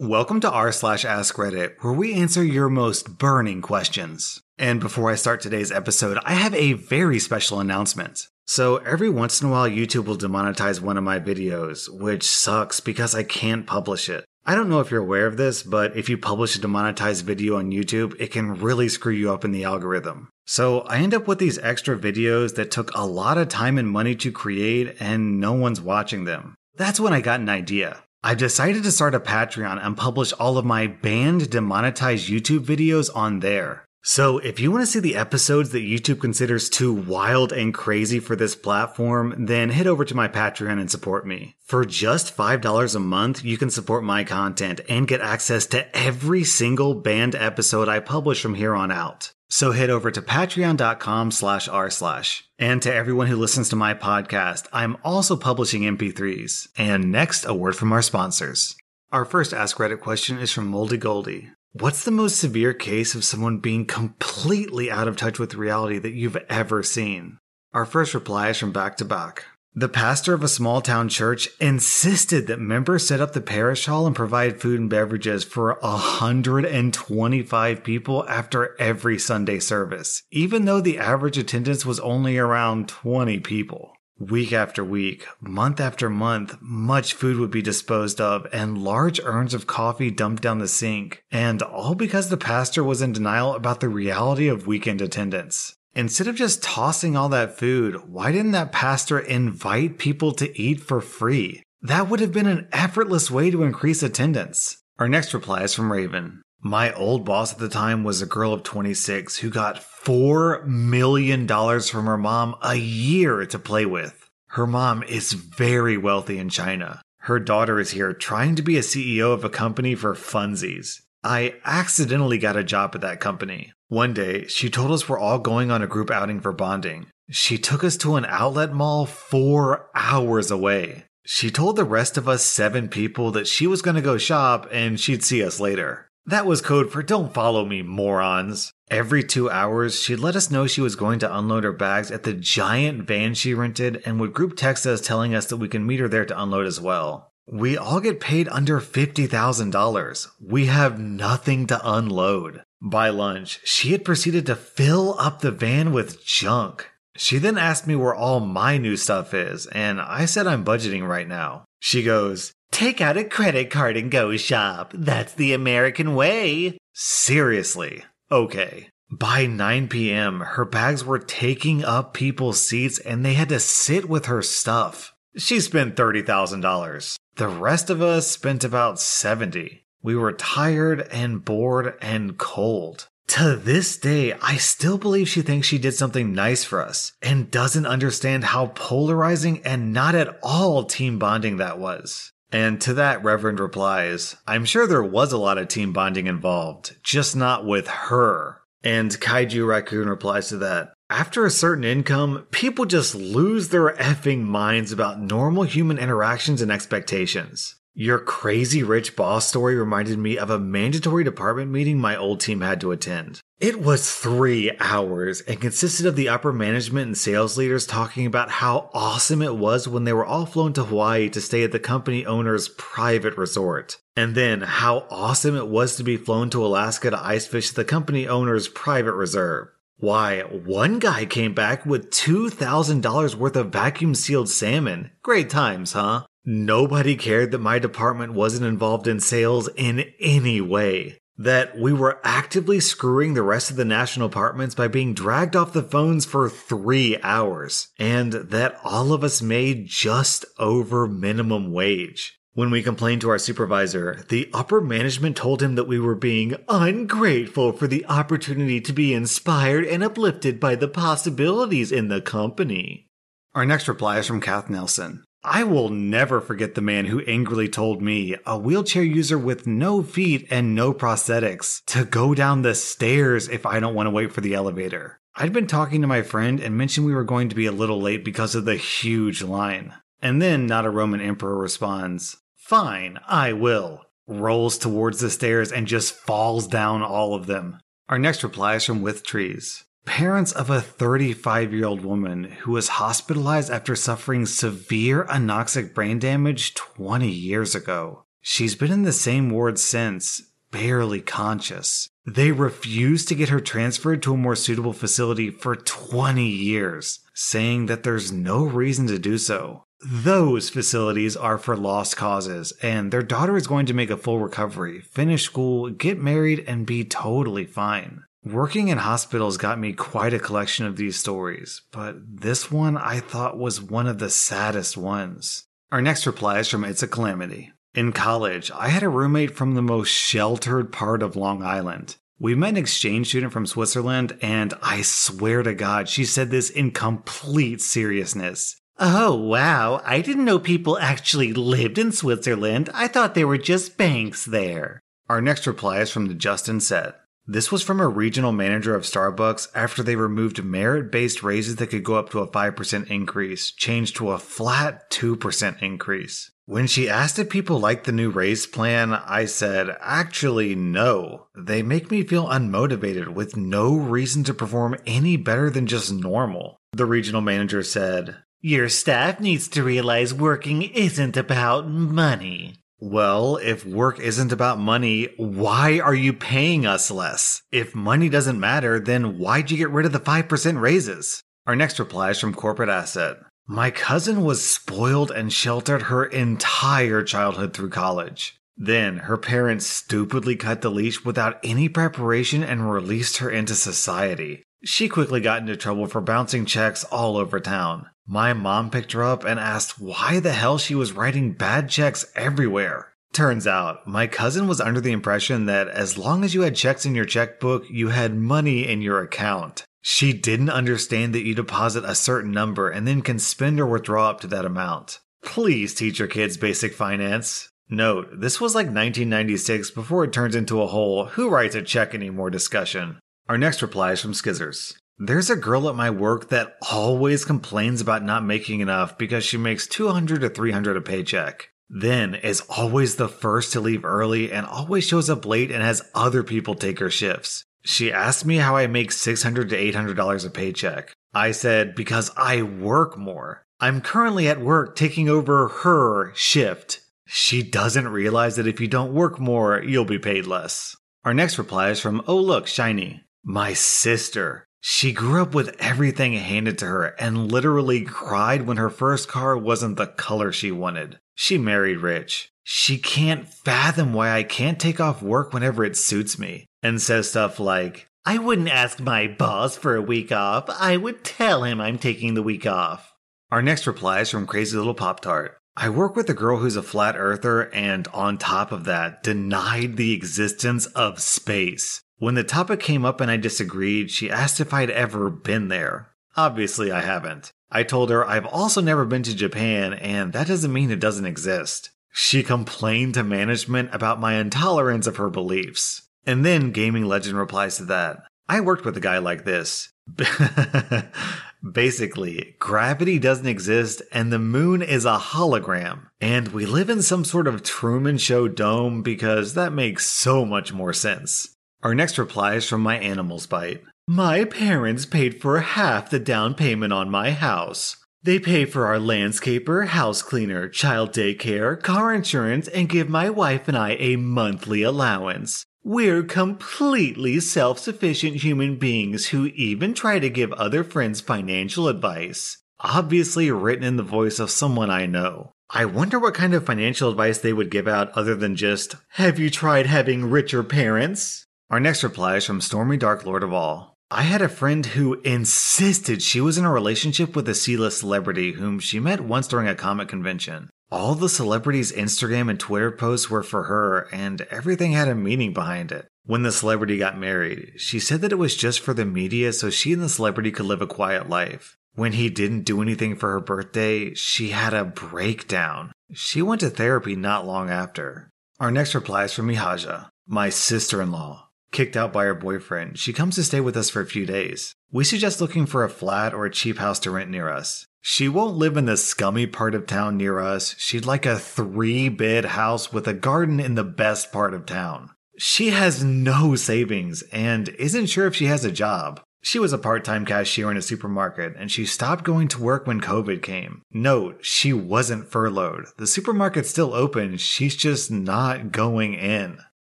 Welcome to r slash ask Reddit, where we answer your most burning questions. And before I start today's episode, I have a very special announcement. So every once in a while, YouTube will demonetize one of my videos, which sucks because I can't publish it. I don't know if you're aware of this, but if you publish a demonetized video on YouTube, it can really screw you up in the algorithm. So I end up with these extra videos that took a lot of time and money to create, and no one's watching them. That's when I got an idea. I decided to start a Patreon and publish all of my banned demonetized YouTube videos on there. So if you want to see the episodes that YouTube considers too wild and crazy for this platform, then head over to my Patreon and support me. For just $5 a month, you can support my content and get access to every single banned episode I publish from here on out. So head over to patreon.com slash r slash. And to everyone who listens to my podcast, I'm also publishing MP3s. And next, a word from our sponsors. Our first Ask Reddit question is from Moldy Goldie. What's the most severe case of someone being completely out of touch with reality that you've ever seen? Our first reply is from Back to Back. The pastor of a small town church insisted that members set up the parish hall and provide food and beverages for 125 people after every Sunday service, even though the average attendance was only around 20 people. Week after week, month after month, much food would be disposed of and large urns of coffee dumped down the sink, and all because the pastor was in denial about the reality of weekend attendance. Instead of just tossing all that food, why didn't that pastor invite people to eat for free? That would have been an effortless way to increase attendance. Our next reply is from Raven. My old boss at the time was a girl of 26 who got $4 million from her mom a year to play with. Her mom is very wealthy in China. Her daughter is here trying to be a CEO of a company for funsies. I accidentally got a job at that company. One day, she told us we're all going on a group outing for bonding. She took us to an outlet mall four hours away. She told the rest of us seven people that she was going to go shop and she'd see us later. That was code for don't follow me, morons. Every two hours, she'd let us know she was going to unload her bags at the giant van she rented and would group text us telling us that we can meet her there to unload as well. We all get paid under $50,000. We have nothing to unload. By lunch, she had proceeded to fill up the van with junk. She then asked me where all my new stuff is, and I said I'm budgeting right now. She goes, Take out a credit card and go shop. That's the American way. Seriously. Okay. By 9 p.m., her bags were taking up people's seats and they had to sit with her stuff. She spent $30,000. The rest of us spent about 70. We were tired and bored and cold. To this day, I still believe she thinks she did something nice for us and doesn't understand how polarizing and not at all team bonding that was. And to that, Reverend replies, I'm sure there was a lot of team bonding involved, just not with her. And Kaiju Raccoon replies to that, after a certain income, people just lose their effing minds about normal human interactions and expectations. Your crazy rich boss story reminded me of a mandatory department meeting my old team had to attend. It was three hours and consisted of the upper management and sales leaders talking about how awesome it was when they were all flown to Hawaii to stay at the company owner's private resort. And then how awesome it was to be flown to Alaska to ice fish the company owner's private reserve. Why, one guy came back with $2,000 worth of vacuum sealed salmon. Great times, huh? Nobody cared that my department wasn't involved in sales in any way. That we were actively screwing the rest of the national apartments by being dragged off the phones for three hours. And that all of us made just over minimum wage. When we complained to our supervisor, the upper management told him that we were being ungrateful for the opportunity to be inspired and uplifted by the possibilities in the company. Our next reply is from Kath Nelson. I will never forget the man who angrily told me, a wheelchair user with no feet and no prosthetics, to go down the stairs if I don't want to wait for the elevator. I'd been talking to my friend and mentioned we were going to be a little late because of the huge line. And then not a Roman emperor responds, Fine, I will. Rolls towards the stairs and just falls down all of them. Our next reply is from With Trees. Parents of a 35 year old woman who was hospitalized after suffering severe anoxic brain damage 20 years ago. She's been in the same ward since, barely conscious. They refused to get her transferred to a more suitable facility for 20 years, saying that there's no reason to do so. Those facilities are for lost causes, and their daughter is going to make a full recovery, finish school, get married, and be totally fine. Working in hospitals got me quite a collection of these stories, but this one I thought was one of the saddest ones. Our next reply is from It's a Calamity. In college, I had a roommate from the most sheltered part of Long Island. We met an exchange student from Switzerland, and I swear to God, she said this in complete seriousness. Oh, wow. I didn't know people actually lived in Switzerland. I thought they were just banks there. Our next reply is from the Justin set. This was from a regional manager of Starbucks after they removed merit based raises that could go up to a 5% increase, changed to a flat 2% increase. When she asked if people liked the new raise plan, I said, actually, no. They make me feel unmotivated with no reason to perform any better than just normal. The regional manager said, Your staff needs to realize working isn't about money. Well, if work isn't about money, why are you paying us less? If money doesn't matter, then why'd you get rid of the 5% raises? Our next reply is from Corporate Asset. My cousin was spoiled and sheltered her entire childhood through college. Then her parents stupidly cut the leash without any preparation and released her into society. She quickly got into trouble for bouncing checks all over town. My mom picked her up and asked why the hell she was writing bad checks everywhere. Turns out, my cousin was under the impression that as long as you had checks in your checkbook, you had money in your account. She didn't understand that you deposit a certain number and then can spend or withdraw up to that amount. Please teach your kids basic finance. Note, this was like 1996 before it turns into a whole who writes a check anymore discussion. Our next reply is from Skizzers. There's a girl at my work that always complains about not making enough because she makes 200 to 300 a paycheck. Then is always the first to leave early and always shows up late and has other people take her shifts. She asked me how I make 600 to 800 dollars a paycheck. I said because I work more. I'm currently at work taking over her shift. She doesn't realize that if you don't work more, you'll be paid less. Our next reply is from Oh look, shiny. My sister. She grew up with everything handed to her and literally cried when her first car wasn't the color she wanted. She married rich. She can't fathom why I can't take off work whenever it suits me and says stuff like, I wouldn't ask my boss for a week off. I would tell him I'm taking the week off. Our next reply is from Crazy Little Pop Tart. I work with a girl who's a flat earther and, on top of that, denied the existence of space. When the topic came up and I disagreed, she asked if I'd ever been there. Obviously, I haven't. I told her I've also never been to Japan, and that doesn't mean it doesn't exist. She complained to management about my intolerance of her beliefs. And then Gaming Legend replies to that I worked with a guy like this. Basically, gravity doesn't exist and the moon is a hologram. And we live in some sort of Truman Show dome because that makes so much more sense. Our next reply is from my animals bite. My parents paid for half the down payment on my house. They pay for our landscaper, house cleaner, child daycare, car insurance, and give my wife and I a monthly allowance. We're completely self sufficient human beings who even try to give other friends financial advice. Obviously, written in the voice of someone I know. I wonder what kind of financial advice they would give out other than just, Have you tried having richer parents? Our next reply is from Stormy Dark Lord of All. I had a friend who insisted she was in a relationship with a C list celebrity whom she met once during a comic convention. All the celebrity's Instagram and Twitter posts were for her, and everything had a meaning behind it. When the celebrity got married, she said that it was just for the media so she and the celebrity could live a quiet life. When he didn't do anything for her birthday, she had a breakdown. She went to therapy not long after. Our next reply is from Mihaja, my sister in law kicked out by her boyfriend, she comes to stay with us for a few days. We suggest looking for a flat or a cheap house to rent near us. She won't live in the scummy part of town near us. She'd like a three bed house with a garden in the best part of town. She has no savings and isn't sure if she has a job. She was a part time cashier in a supermarket and she stopped going to work when COVID came. Note, she wasn't furloughed. The supermarket's still open, she's just not going in.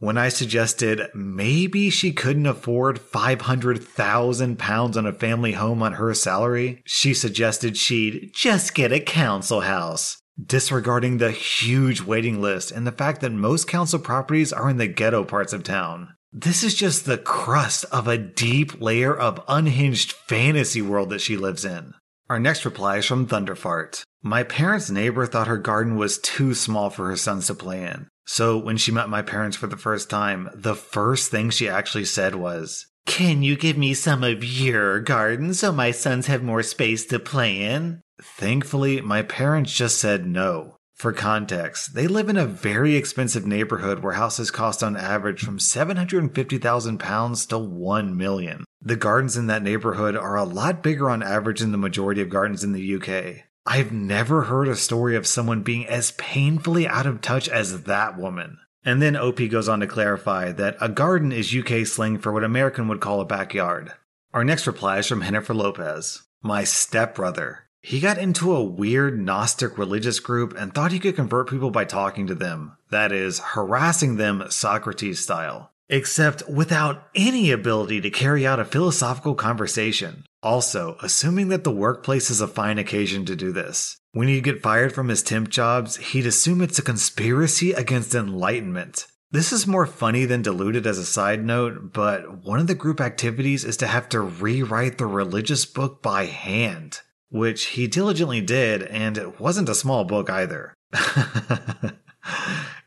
When I suggested maybe she couldn't afford 500,000 pounds on a family home on her salary, she suggested she'd just get a council house disregarding the huge waiting list and the fact that most council properties are in the ghetto parts of town. This is just the crust of a deep layer of unhinged fantasy world that she lives in. Our next reply is from Thunderfart. My parents' neighbor thought her garden was too small for her sons to play in. So when she met my parents for the first time, the first thing she actually said was, Can you give me some of your garden so my sons have more space to play in? Thankfully, my parents just said no. For context, they live in a very expensive neighborhood where houses cost on average from 750,000 pounds to 1 million. The gardens in that neighborhood are a lot bigger on average than the majority of gardens in the UK. I've never heard a story of someone being as painfully out of touch as that woman. And then OP goes on to clarify that a garden is UK slang for what American would call a backyard. Our next reply is from Jennifer Lopez. My stepbrother. He got into a weird Gnostic religious group and thought he could convert people by talking to them, that is, harassing them Socrates style, except without any ability to carry out a philosophical conversation. Also, assuming that the workplace is a fine occasion to do this. When he'd get fired from his temp jobs, he'd assume it's a conspiracy against enlightenment. This is more funny than diluted as a side note, but one of the group activities is to have to rewrite the religious book by hand which he diligently did, and it wasn't a small book either.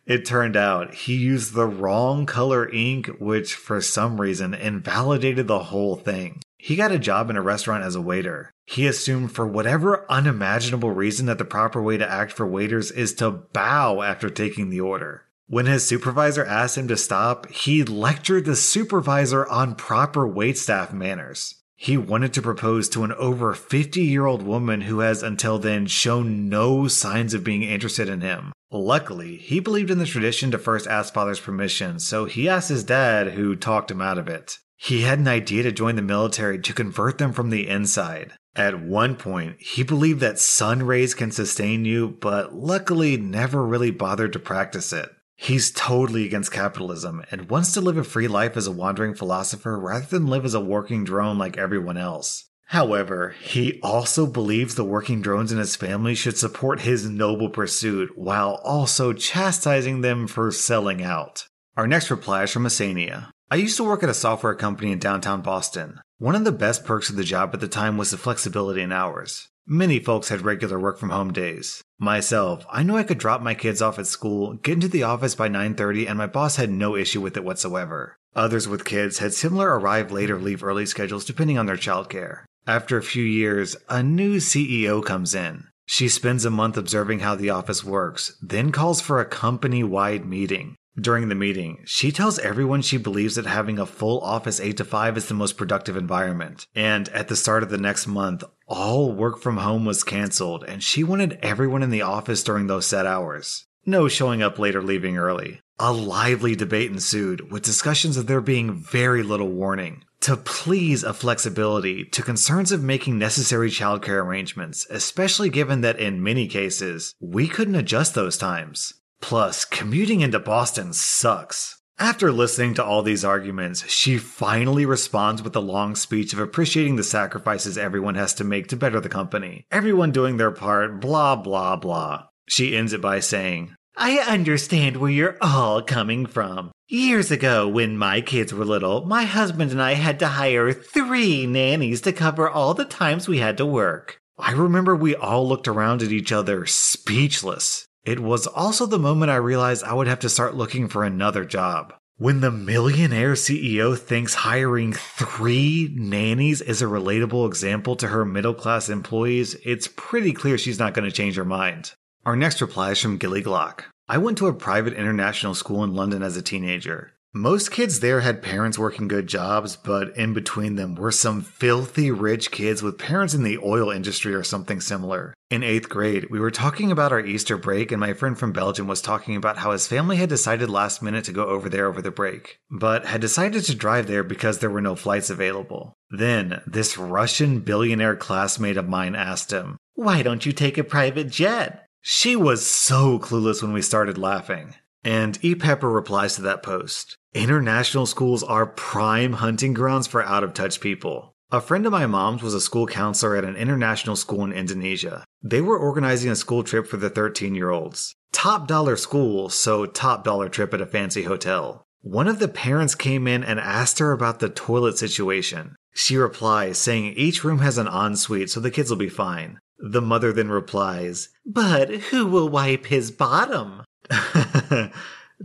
it turned out he used the wrong color ink, which for some reason invalidated the whole thing. He got a job in a restaurant as a waiter. He assumed for whatever unimaginable reason that the proper way to act for waiters is to bow after taking the order. When his supervisor asked him to stop, he lectured the supervisor on proper waitstaff manners. He wanted to propose to an over 50 year old woman who has until then shown no signs of being interested in him. Luckily, he believed in the tradition to first ask father's permission, so he asked his dad, who talked him out of it. He had an idea to join the military to convert them from the inside. At one point, he believed that sun rays can sustain you, but luckily never really bothered to practice it. He's totally against capitalism and wants to live a free life as a wandering philosopher rather than live as a working drone like everyone else. However, he also believes the working drones in his family should support his noble pursuit while also chastising them for selling out. Our next reply is from Asania. I used to work at a software company in downtown Boston. One of the best perks of the job at the time was the flexibility in hours. Many folks had regular work from home days. Myself, I knew I could drop my kids off at school, get into the office by 9:30 and my boss had no issue with it whatsoever. Others with kids had similar arrive late leave early schedules depending on their childcare. After a few years, a new CEO comes in. She spends a month observing how the office works, then calls for a company wide meeting. During the meeting, she tells everyone she believes that having a full office 8 to 5 is the most productive environment. And at the start of the next month, all work from home was canceled, and she wanted everyone in the office during those set hours. No showing up late or leaving early. A lively debate ensued, with discussions of there being very little warning. To please a flexibility, to concerns of making necessary childcare arrangements, especially given that in many cases, we couldn't adjust those times. Plus, commuting into Boston sucks. After listening to all these arguments, she finally responds with a long speech of appreciating the sacrifices everyone has to make to better the company. Everyone doing their part, blah, blah, blah. She ends it by saying, I understand where you're all coming from. Years ago, when my kids were little, my husband and I had to hire three nannies to cover all the times we had to work. I remember we all looked around at each other, speechless. It was also the moment I realized I would have to start looking for another job. When the millionaire CEO thinks hiring three nannies is a relatable example to her middle class employees, it's pretty clear she's not going to change her mind. Our next reply is from Gilly Glock. I went to a private international school in London as a teenager. Most kids there had parents working good jobs, but in between them were some filthy rich kids with parents in the oil industry or something similar. In eighth grade, we were talking about our Easter break, and my friend from Belgium was talking about how his family had decided last minute to go over there over the break, but had decided to drive there because there were no flights available. Then, this Russian billionaire classmate of mine asked him, Why don't you take a private jet? She was so clueless when we started laughing. And E. Pepper replies to that post. International schools are prime hunting grounds for out of touch people. A friend of my mom's was a school counselor at an international school in Indonesia. They were organizing a school trip for the 13 year olds. Top dollar school, so top dollar trip at a fancy hotel. One of the parents came in and asked her about the toilet situation. She replies, saying each room has an ensuite, so the kids will be fine. The mother then replies, But who will wipe his bottom?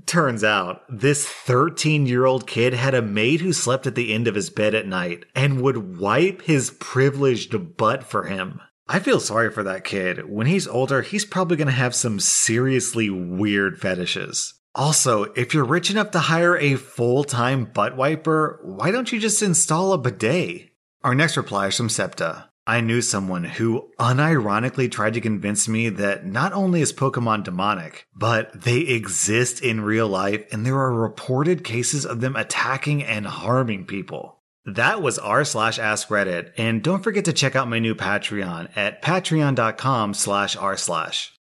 Turns out, this 13 year old kid had a maid who slept at the end of his bed at night and would wipe his privileged butt for him. I feel sorry for that kid. When he's older, he's probably going to have some seriously weird fetishes. Also, if you're rich enough to hire a full time butt wiper, why don't you just install a bidet? Our next reply is from Septa. I knew someone who unironically tried to convince me that not only is Pokemon demonic, but they exist in real life and there are reported cases of them attacking and harming people. That was r slash ask Reddit, and don't forget to check out my new Patreon at patreon.com slash r slash.